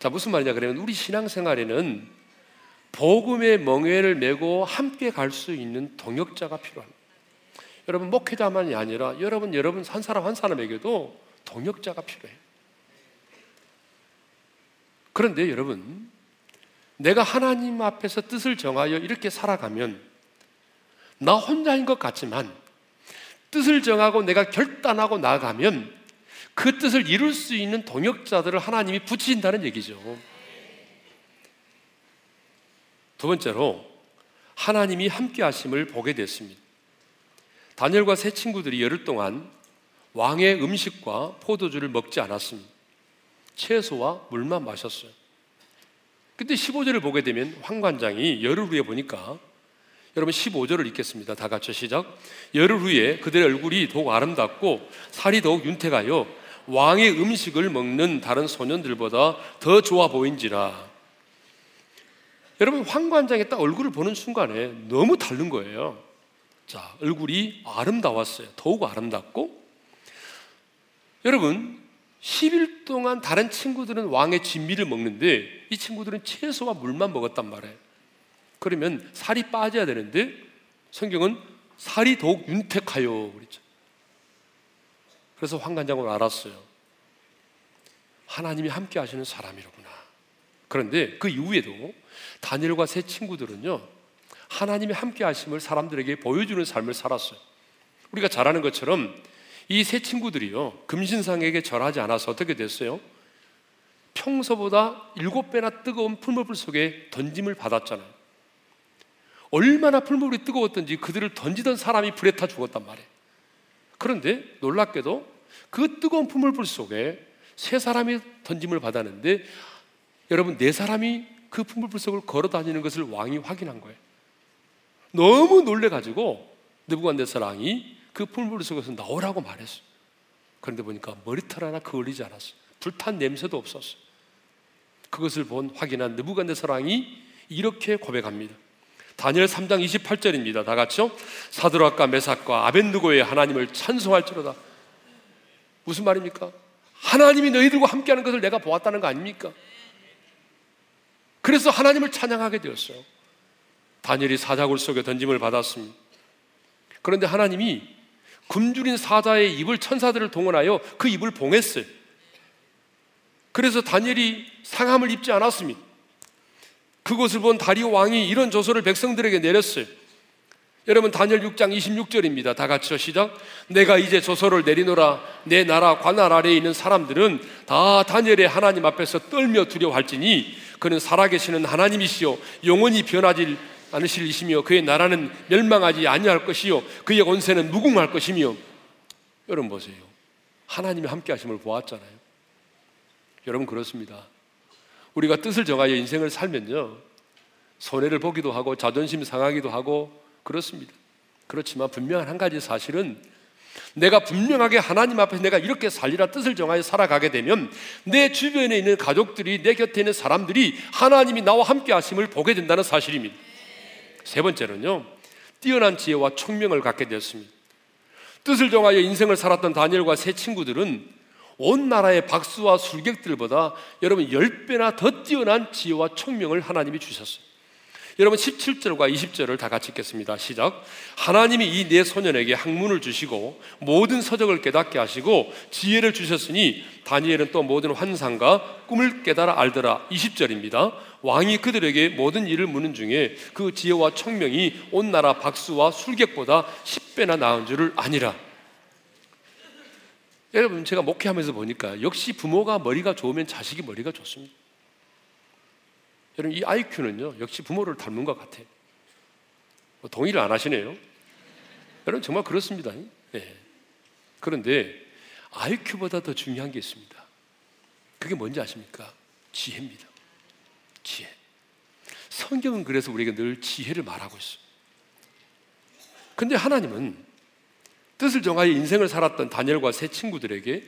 자, 무슨 말이냐 그러면 우리 신앙생활에는 복음의 멍에를 메고 함께 갈 수 있는 동역자가 필요합니다. 여러분 목회자만이 아니라 여러분 여러분 한 사람 한 사람에게도 동역자가 필요해요. 그런데 여러분 내가 하나님 앞에서 뜻을 정하여 이렇게 살아가면 나 혼자인 것 같지만 뜻을 정하고 내가 결단하고 나가면 그 뜻을 이룰 수 있는 동역자들을 하나님이 붙이신다는 얘기죠. 두 번째로 하나님이 함께 하심을 보게 됐습니다. 다니엘과 세 친구들이 열흘 동안 왕의 음식과 포도주를 먹지 않았습니다. 채소와 물만 마셨어요. 근데 15절을 보게 되면 황관장이 열흘 후에 보니까 여러분 15절을 읽겠습니다. 다 같이 시작. 열흘 후에 그들의 얼굴이 더욱 아름답고 살이 더욱 윤택하여 왕의 음식을 먹는 다른 소년들보다 더 좋아 보인지라. 여러분 황관장의 딱 얼굴을 보는 순간에 너무 다른 거예요. 자, 얼굴이 아름다웠어요. 더욱 아름답고 여러분 10일 동안 다른 친구들은 왕의 진미를 먹는데 이 친구들은 채소와 물만 먹었단 말이에요. 그러면 살이 빠져야 되는데 성경은 살이 더욱 윤택하여 그랬죠. 그래서 황관장은 알았어요. 하나님이 함께 하시는 사람이로구나. 그런데 그 이후에도 다니엘과 세 친구들은요, 하나님이 함께 하심을 사람들에게 보여주는 삶을 살았어요. 우리가 잘 아는 것처럼 이 세 친구들이요, 금신상에게 절하지 않아서 어떻게 됐어요? 평소보다 일곱 배나 뜨거운 풀무불 속에 던짐을 받았잖아요. 얼마나 풀무불이 뜨거웠던지 그들을 던지던 사람이 불에 타 죽었단 말이에요. 그런데 놀랍게도 그 뜨거운 풀무불 속에 세 사람이 던짐을 받았는데 여러분 네 사람이 그 풀무불 속을 걸어 다니는 것을 왕이 확인한 거예요. 너무 놀래 가지고 느부갓네살 왕이 그 풀무불 속에서 나오라고 말했어요. 그런데 보니까 머리털 하나 그을리지 않았어요. 불탄 냄새도 없었어요. 그것을 본 확인한 느부갓네살 왕이 이렇게 고백합니다. 다니엘 3장 28절입니다. 다 같이요. 사드락과 메삭과 아벤누고의 하나님을 찬송할지로다. 무슨 말입니까? 하나님이 너희들과 함께하는 것을 내가 보았다는 거 아닙니까? 그래서 하나님을 찬양하게 되었어요. 다니엘이 사자굴 속에 던짐을 받았습니다. 그런데 하나님이 굶주린 사자의 입을 천사들을 동원하여 그 입을 봉했어요. 그래서 다니엘이 상함을 입지 않았습니다. 그것을 본 다리오 왕이 이런 조서를 백성들에게 내렸어요. 여러분 다니엘 6장 26절입니다. 다 같이요 시작. 내가 이제 조서를 내리노라 내 나라 관할 아래에 있는 사람들은 다 다니엘의 하나님 앞에서 떨며 두려워할지니 그는 살아계시는 하나님이시요 영원히 변하지 않으실 이시며 그의 나라는 멸망하지 아니할 것이요 그의 권세는 무궁할 것이며 여러분 보세요. 하나님이 함께 하심을 보았잖아요. 여러분 그렇습니다. 우리가 뜻을 정하여 인생을 살면요. 손해를 보기도 하고 자존심 상하기도 하고 그렇습니다. 그렇지만 분명한 한 가지 사실은 내가 분명하게 하나님 앞에서 내가 이렇게 살리라 뜻을 정하여 살아가게 되면 내 주변에 있는 가족들이 내 곁에 있는 사람들이 하나님이 나와 함께 하심을 보게 된다는 사실입니다. 세 번째는요. 뛰어난 지혜와 총명을 갖게 되었습니다. 뜻을 정하여 인생을 살았던 다니엘과 세 친구들은 온 나라의 박수와 술객들보다 여러분 10배나 더 뛰어난 지혜와 총명을 하나님이 주셨어요. 여러분 17절과 20절을 다 같이 읽겠습니다. 시작. 하나님이 이 네 소년에게 학문을 주시고 모든 서적을 깨닫게 하시고 지혜를 주셨으니 다니엘은 또 모든 환상과 꿈을 깨달아 알더라. 20절입니다. 왕이 그들에게 모든 일을 묻는 중에 그 지혜와 청명이 온 나라 박수와 술객보다 10배나 나은 줄을 아니라. 여러분 제가 목회하면서 보니까 역시 부모가 머리가 좋으면 자식이 머리가 좋습니다. 여러분 이 IQ는요 역시 부모를 닮은 것 같아요. 뭐 동의를 안 하시네요. 여러분 정말 그렇습니다. 네. 그런데 IQ보다 더 중요한 게 있습니다. 그게 뭔지 아십니까? 지혜입니다. 지혜. 성경은 그래서 우리에게 늘 지혜를 말하고 있어요. 근데 하나님은 뜻을 정하여 인생을 살았던 다니엘과 세 친구들에게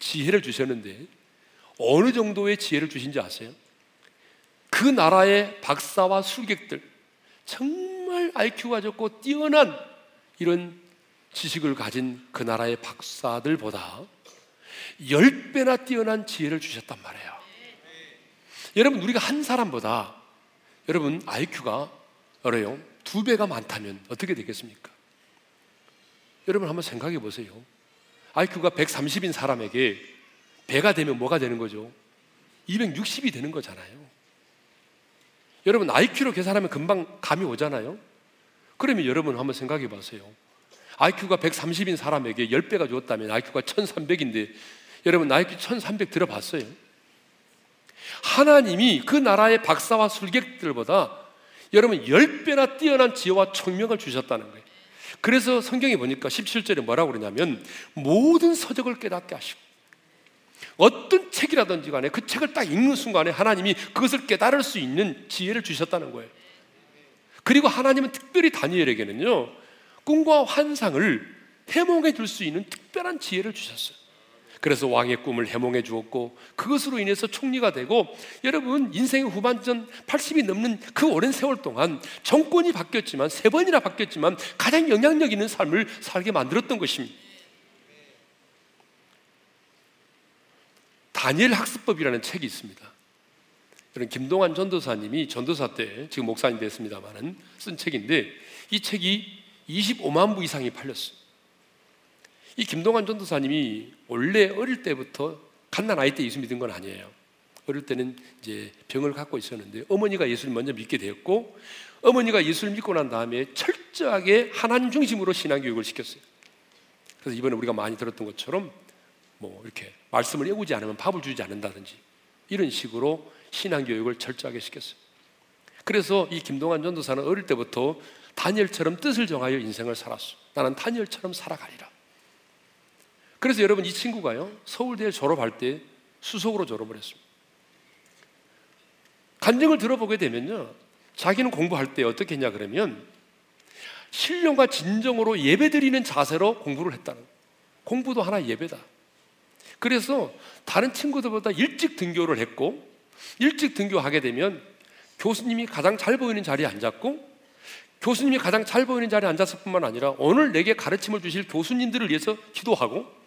지혜를 주셨는데 어느 정도의 지혜를 주신지 아세요? 그 나라의 박사와 술객들 정말 IQ가 좋고 뛰어난 이런 지식을 가진 그 나라의 박사들보다 10배나 뛰어난 지혜를 주셨단 말이에요. 여러분, 우리가 한 사람보다 여러분, IQ가 어려요. 두 배가 많다면 어떻게 되겠습니까? 여러분 한번 생각해 보세요. IQ가 130인 사람에게 배가 되면 뭐가 되는 거죠? 260이 되는 거잖아요. 여러분 IQ로 계산하면 금방 감이 오잖아요. 그러면 여러분 한번 생각해 보세요. IQ가 130인 사람에게 10배가 주었다면 IQ가 1300인데 여러분 IQ 1300 들어봤어요? 하나님이 그 나라의 박사와 술객들보다 여러분 10배나 뛰어난 지혜와 총명을 주셨다는 거예요. 그래서 성경에 보니까 17절에 뭐라고 그러냐면 모든 서적을 깨닫게 하시고 어떤 책이라든지 간에 그 책을 딱 읽는 순간에 하나님이 그것을 깨달을 수 있는 지혜를 주셨다는 거예요. 그리고 하나님은 특별히 다니엘에게는요, 꿈과 환상을 해몽해 줄 수 있는 특별한 지혜를 주셨어요. 그래서 왕의 꿈을 해몽해 주었고 그것으로 인해서 총리가 되고 여러분 인생의 후반전 80이 넘는 그 오랜 세월 동안 정권이 바뀌었지만 세 번이나 바뀌었지만 가장 영향력 있는 삶을 살게 만들었던 것입니다. 다니엘 학습법이라는 책이 있습니다. 여러분 김동환 전도사님이 전도사 때 지금 목사님 됐습니다만은 쓴 책인데 이 책이 25만 부 이상이 팔렸어요. 이 김동환 전도사님이 원래 어릴 때부터 갓난 아이 때 예수 믿은 건 아니에요. 어릴 때는 이제 병을 갖고 있었는데 어머니가 예수를 먼저 믿게 되었고 어머니가 예수를 믿고 난 다음에 철저하게 하나님 중심으로 신앙 교육을 시켰어요. 그래서 이번에 우리가 많이 들었던 것처럼 뭐 이렇게 말씀을 외우지 않으면 밥을 주지 않는다든지 이런 식으로 신앙 교육을 철저하게 시켰어요. 그래서 이 김동환 전도사는 어릴 때부터 다니엘처럼 뜻을 정하여 인생을 살았어. 나는 다니엘처럼 살아가리라. 그래서 여러분 이 친구가요 서울대 졸업할 때 수석으로 졸업을 했습니다. 간증을 들어보게 되면요 자기는 공부할 때 어떻게 했냐 그러면 신령과 진정으로 예배드리는 자세로 공부를 했다는 공부도 하나 예배다. 그래서 다른 친구들보다 일찍 등교를 했고 일찍 등교하게 되면 교수님이 가장 잘 보이는 자리에 앉았고 교수님이 가장 잘 보이는 자리에 앉았을 뿐만 아니라 오늘 내게 가르침을 주실 교수님들을 위해서 기도하고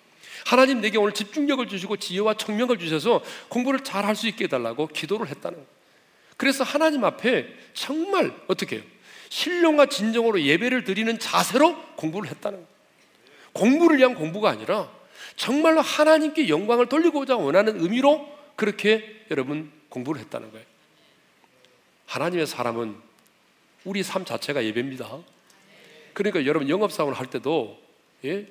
하나님 내게 오늘 집중력을 주시고 지혜와 청명을 주셔서 공부를 잘 할 수 있게 해달라고 기도를 했다는 거예요. 그래서 하나님 앞에 정말 어떻게 해요? 신령과 진정으로 예배를 드리는 자세로 공부를 했다는 거예요. 공부를 위한 공부가 아니라 정말로 하나님께 영광을 돌리고자 원하는 의미로 그렇게 여러분 공부를 했다는 거예요. 하나님의 사람은 우리 삶 자체가 예배입니다. 그러니까 여러분 영업사원을 할 때도 예?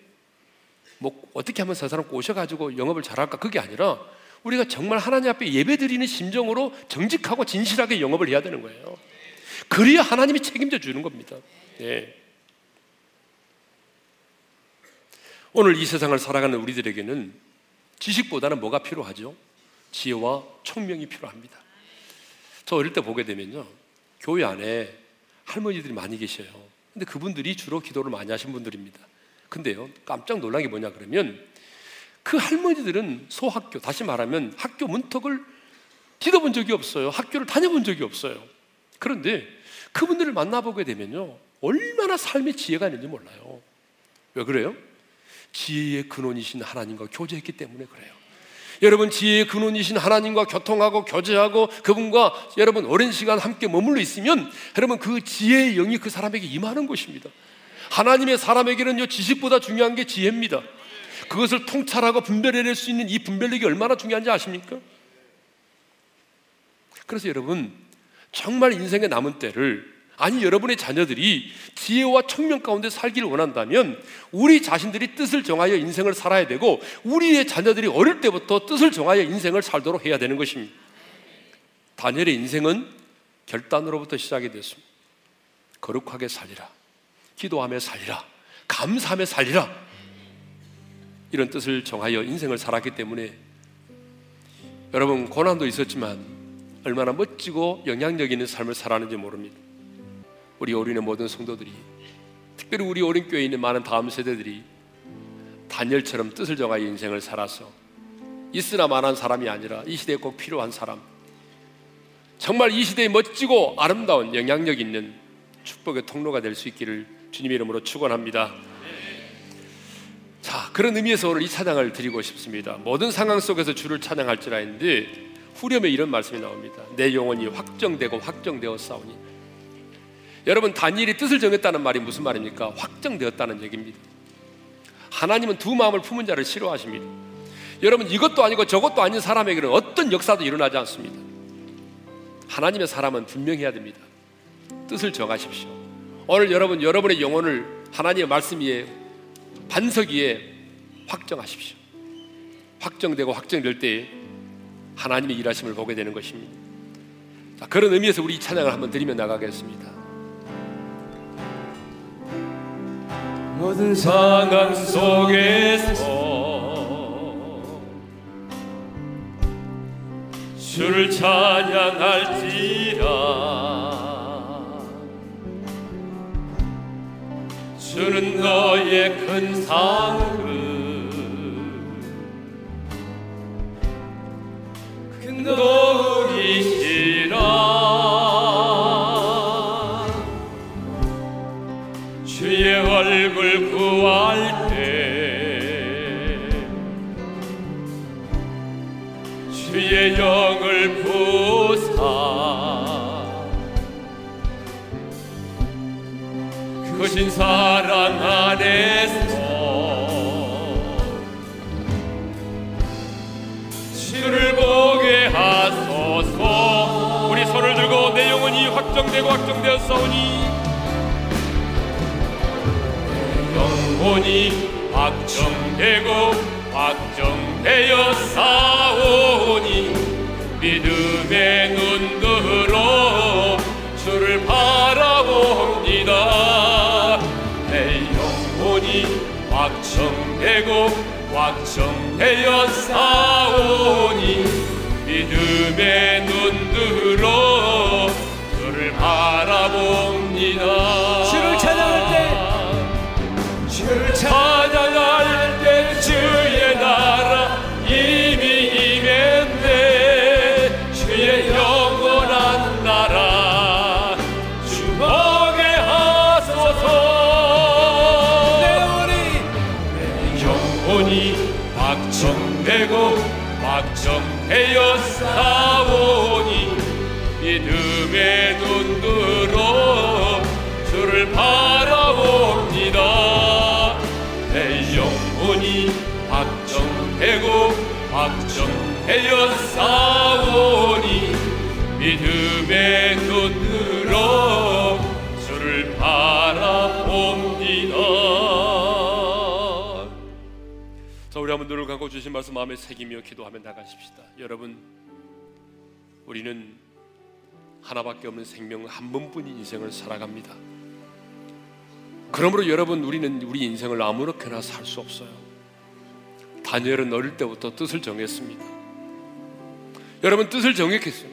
뭐 어떻게 하면 저 사람 꼬셔가지고 영업을 잘할까 그게 아니라 우리가 정말 하나님 앞에 예배드리는 심정으로 정직하고 진실하게 영업을 해야 되는 거예요. 그래야 하나님이 책임져 주는 겁니다. 예. 오늘 이 세상을 살아가는 우리들에게는 지식보다는 뭐가 필요하죠? 지혜와 총명이 필요합니다. 저 어릴 때 보게 되면요. 교회 안에 할머니들이 많이 계셔요. 근데 그분들이 주로 기도를 많이 하신 분들입니다. 근데요, 깜짝 놀란 게 뭐냐 그러면 그 할머니들은 소학교, 다시 말하면 학교 문턱을 뒤져본 적이 없어요. 학교를 다녀본 적이 없어요. 그런데 그분들을 만나보게 되면요, 얼마나 삶의 지혜가 있는지 몰라요. 왜 그래요? 지혜의 근원이신 하나님과 교제했기 때문에 그래요. 여러분 지혜의 근원이신 하나님과 교통하고 교제하고 그분과 여러분 오랜 시간 함께 머물러 있으면 여러분 그 지혜의 영이 그 사람에게 임하는 것입니다. 하나님의 사람에게는요 지식보다 중요한 게 지혜입니다. 그것을 통찰하고 분별해낼 수 있는 이 분별력이 얼마나 중요한지 아십니까? 그래서 여러분 정말 인생의 남은 때를 아니 여러분의 자녀들이 지혜와 청명 가운데 살기를 원한다면 우리 자신들이 뜻을 정하여 인생을 살아야 되고 우리의 자녀들이 어릴 때부터 뜻을 정하여 인생을 살도록 해야 되는 것입니다. 다니엘의 인생은 결단으로부터 시작이 됐습니다. 거룩하게 살리라. 기도하며 살리라. 감사하며 살리라. 이런 뜻을 정하여 인생을 살았기 때문에 여러분 고난도 있었지만 얼마나 멋지고 영향력 있는 삶을 살았는지 모릅니다. 우리 어린의 모든 성도들이 특별히 우리 어린 교회에 있는 많은 다음 세대들이 단열처럼 뜻을 정하여 인생을 살아서 있으나 만한 사람이 아니라 이 시대에 꼭 필요한 사람 정말 이 시대에 멋지고 아름다운 영향력 있는 축복의 통로가 될 수 있기를 주님의 이름으로 축원합니다. 자 그런 의미에서 오늘 이 찬양을 드리고 싶습니다. 모든 상황 속에서 주를 찬양할지라 했는데 후렴에 이런 말씀이 나옵니다. 내 영혼이 확정되고 확정되어 싸우니 여러분 다니엘이 뜻을 정했다는 말이 무슨 말입니까? 확정되었다는 얘기입니다. 하나님은 두 마음을 품은 자를 싫어하십니다. 여러분 이것도 아니고 저것도 아닌 사람에게는 어떤 역사도 일어나지 않습니다. 하나님의 사람은 분명해야 됩니다. 뜻을 정하십시오. 오늘 여러분 여러분의 영혼을 하나님의 말씀 위에 반석 위에 확정하십시오. 확정되고 확정될 때 하나님의 일하심을 보게 되는 것입니다. 자, 그런 의미에서 우리 찬양을 한번 드리며 나가겠습니다. 모든 상황 속에서 주를 찬양할지라 주는 너의 큰 상급. 큰 도우이시라 얼굴 구할 때 주의 영을 부 사 크신 사랑 안에서 주를 보게 하소서. 우리 손을 들고 내 영혼이 확정되고 확정되었사오니 영혼이 확정되고 확정되어 싸우니 믿음의 눈 되고 확정되어 싸우니 믿음의 눈으로 주를 바라봅니다 눈을 감고 주신 말씀 마음에 새기며 기도하며 나가십시다. 여러분, 우리는 하나밖에 없는 생명 한 번뿐인 인생을 살아갑니다. 그러므로 여러분, 우리는 우리 인생을 아무렇게나 살 수 없어요. 다니엘은 어릴 때부터 뜻을 정했습니다. 여러분 뜻을 정했겠어요.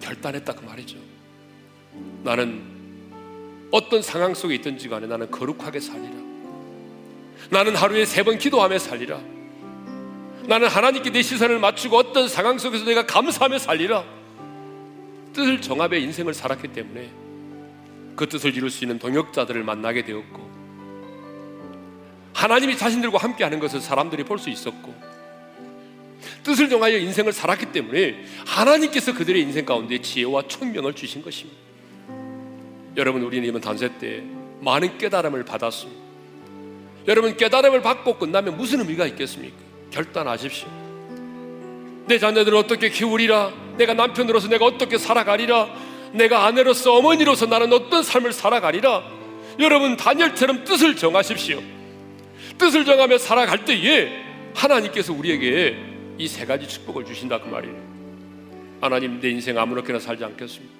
결단했다 그 말이죠. 나는 어떤 상황 속에 있든지 간에 나는 거룩하게 살리라. 나는 하루에 세 번 기도하며 살리라. 나는 하나님께 내 시선을 맞추고 어떤 상황 속에서 내가 감사하며 살리라. 뜻을 정합의 인생을 살았기 때문에 그 뜻을 이룰 수 있는 동역자들을 만나게 되었고 하나님이 자신들과 함께하는 것을 사람들이 볼 수 있었고 뜻을 정하여 인생을 살았기 때문에 하나님께서 그들의 인생 가운데 지혜와 총명을 주신 것입니다. 여러분 우리는 이번 단세 때 많은 깨달음을 받았습니다. 여러분 깨달음을 받고 끝나면 무슨 의미가 있겠습니까? 결단하십시오. 내 자녀들을 어떻게 키우리라? 내가 남편으로서 내가 어떻게 살아가리라? 내가 아내로서 어머니로서 나는 어떤 삶을 살아가리라? 여러분 다니엘처럼 뜻을 정하십시오. 뜻을 정하며 살아갈 때에 하나님께서 우리에게 이 세 가지 축복을 주신다 그 말이에요. 하나님 내 인생 아무렇게나 살지 않겠습니다.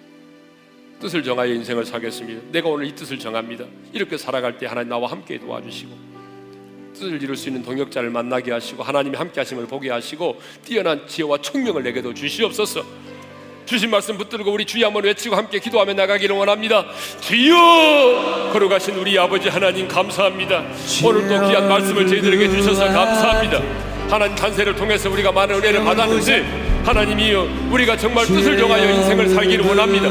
뜻을 정하여 인생을 살겠습니다. 내가 오늘 이 뜻을 정합니다. 이렇게 살아갈 때 하나님 나와 함께 도와주시고 뜻을 이룰 수 있는 동역자를 만나게 하시고 하나님이 함께 하심을 보게 하시고 뛰어난 지혜와 총명을 내게도 주시옵소서. 주신 말씀 붙들고 우리 주여 한번 외치고 함께 기도하며 나가기를 원합니다. 주여 걸어가신 우리 아버지 하나님 감사합니다. 오늘 또 귀한 말씀을 저희들에게 주셔서 감사합니다. 하나님 탄세를 통해서 우리가 많은 은혜를 받았는데 하나님이여 우리가 정말 뜻을 정하여 인생을 살기를 원합니다.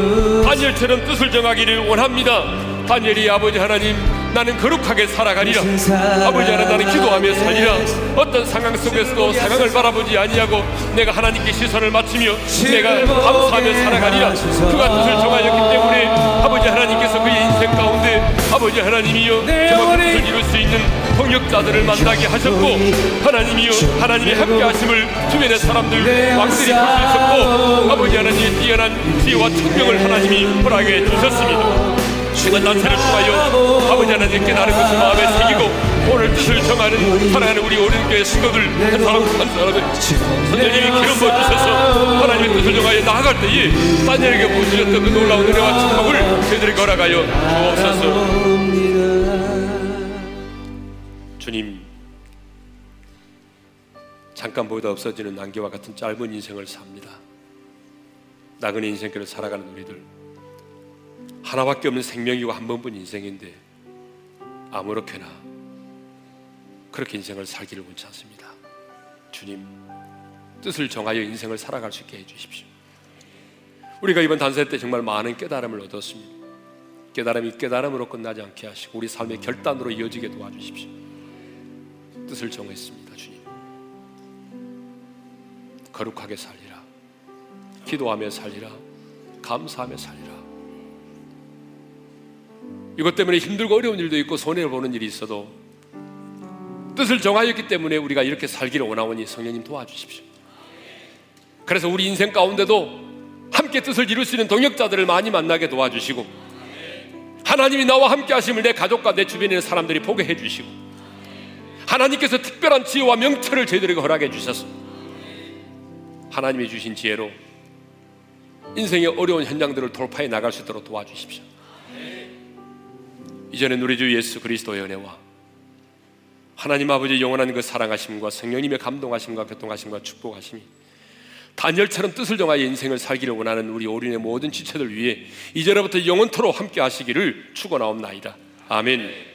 다니엘처럼 뜻을 정하기를 원합니다. 다니엘이 아버지 하나님 나는 거룩하게 살아가리라. 아버지 하나님 나는 기도하며 살리라. 어떤 상황 속에서도 상황을 바라보지 아니하고 내가 하나님께 시선을 맞추며 내가 감사하며 살아가리라. 그가 뜻을 정하였기 때문에 아버지 하나님께서 그의 인생 가운데 아버지 하나님이여 정말 그 뜻을 이룰 수 있는 통역자들을 만나게 하셨고 하나님이여 하나님의 함께 하심을 주변의 사람들 왕들이 있었고 아버지 하나님의 뛰어난 지혜와 총명을 하나님이 허락해 주셨습니다. 시간 단체를 통하여 아버지 하나님 깨달은 것을 마음에 새기고 오늘 뜻을 정하는 사랑하는 우리 오른교회 친구들 한 사람 한 사람을 선생님이 기름 부어주셔서 하나님의 뜻을 정하여 나아갈 때에 다니엘에게 보여주셨던 그 놀라운 은혜와 축복을 저희들에게 허락하여 주옵소서 주님 잠깐 보다 없어지는 안개와 같은 짧은 인생을 삽니다 나그네 인생길을 살아가는 우리들 하나밖에 없는 생명이고 한 번뿐 인생인데 아무렇게나 그렇게 인생을 살기를 원치 않습니다. 주님 뜻을 정하여 인생을 살아갈 수 있게 해주십시오. 우리가 이번 단세 때 정말 많은 깨달음을 얻었습니다. 깨달음이 깨달음으로 끝나지 않게 하시고 우리 삶의 결단으로 이어지게 도와주십시오. 뜻을 정했습니다, 주님. 거룩하게 살리라. 기도하며 살리라. 감사하며 살리라. 이것 때문에 힘들고 어려운 일도 있고 손해를 보는 일이 있어도 뜻을 정하였기 때문에 우리가 이렇게 살기를 원하오니 성령님 도와주십시오. 그래서 우리 인생 가운데도 함께 뜻을 이룰 수 있는 동역자들을 많이 만나게 도와주시고 하나님이 나와 함께 하심을 내 가족과 내 주변에 있는 사람들이 보게 해주시고 하나님께서 특별한 지혜와 명철을 저희들에게 허락해 주셔서 하나님이 주신 지혜로 인생의 어려운 현장들을 돌파해 나갈 수 있도록 도와주십시오. 이전에 우리 주 예수 그리스도의 은혜와 하나님 아버지 영원한 그 사랑하심과 성령님의 감동하심과 교통하심과 축복하심이 단열처럼 뜻을 정하여 인생을 살기를 원하는 우리 오륜의 모든 지체들 위해 이제로부터 영원토록 함께 하시기를 축원하옵나이다. 아멘.